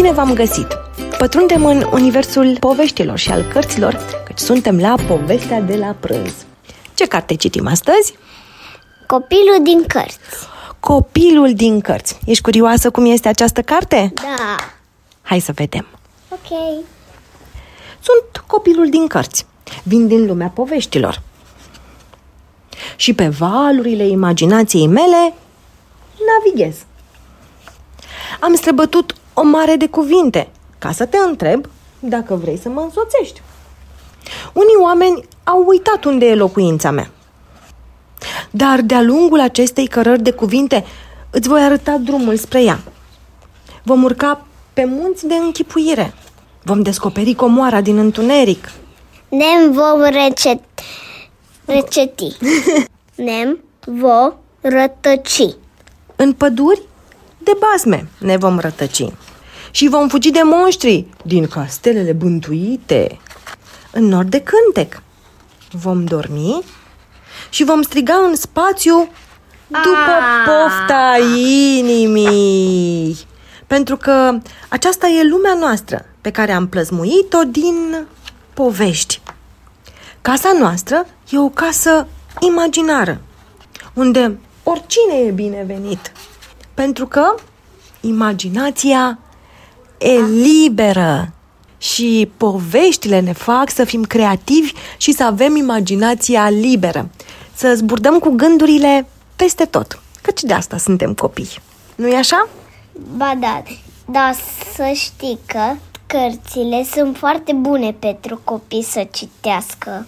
Bine v-am găsit! Pătrundem în universul poveștilor și al cărților, căci suntem la povestea de la prânz. Ce carte citim astăzi? Copilul din cărți. Copilul din cărți. Ești curioasă cum este această carte? Da. Hai să vedem. Ok. Sunt copilul din cărți. Vin din lumea poveștilor. Și pe valurile imaginației mele navighez. Am străbătut o mare de cuvinte ca să te întreb dacă vrei să mă însoțești. Unii oameni au uitat unde e locuința mea. Dar de-a lungul acestei cărări de cuvinte îți voi arăta drumul spre ea. Vom urca pe munți de închipuire. Vom descoperi comoara din întuneric. Nem vom recet... receti. Nem vo rătăci. În păduri de basme ne vom rătăci. Și vom fugi de monștri din castelele bântuite. În nord de cântec. Vom dormi și vom striga în spațiu după Ah. pofta inimii. Pentru că aceasta e lumea noastră pe care am plăzmuit-o din povești. Casa noastră e o casă imaginară, unde oricine e binevenit. Pentru că imaginația e liberă și poveștile ne fac să fim creativi și să avem imaginația liberă. Să zburdăm cu gândurile peste tot, căci de asta suntem copii. Nu-i așa? Ba da, dar să știi că cărțile sunt foarte bune pentru copii să citească.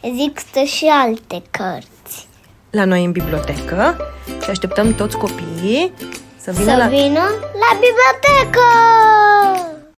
Există și alte cărți. La noi în bibliotecă și așteptăm toți copiii să vină Să la... vină la bibliotecă!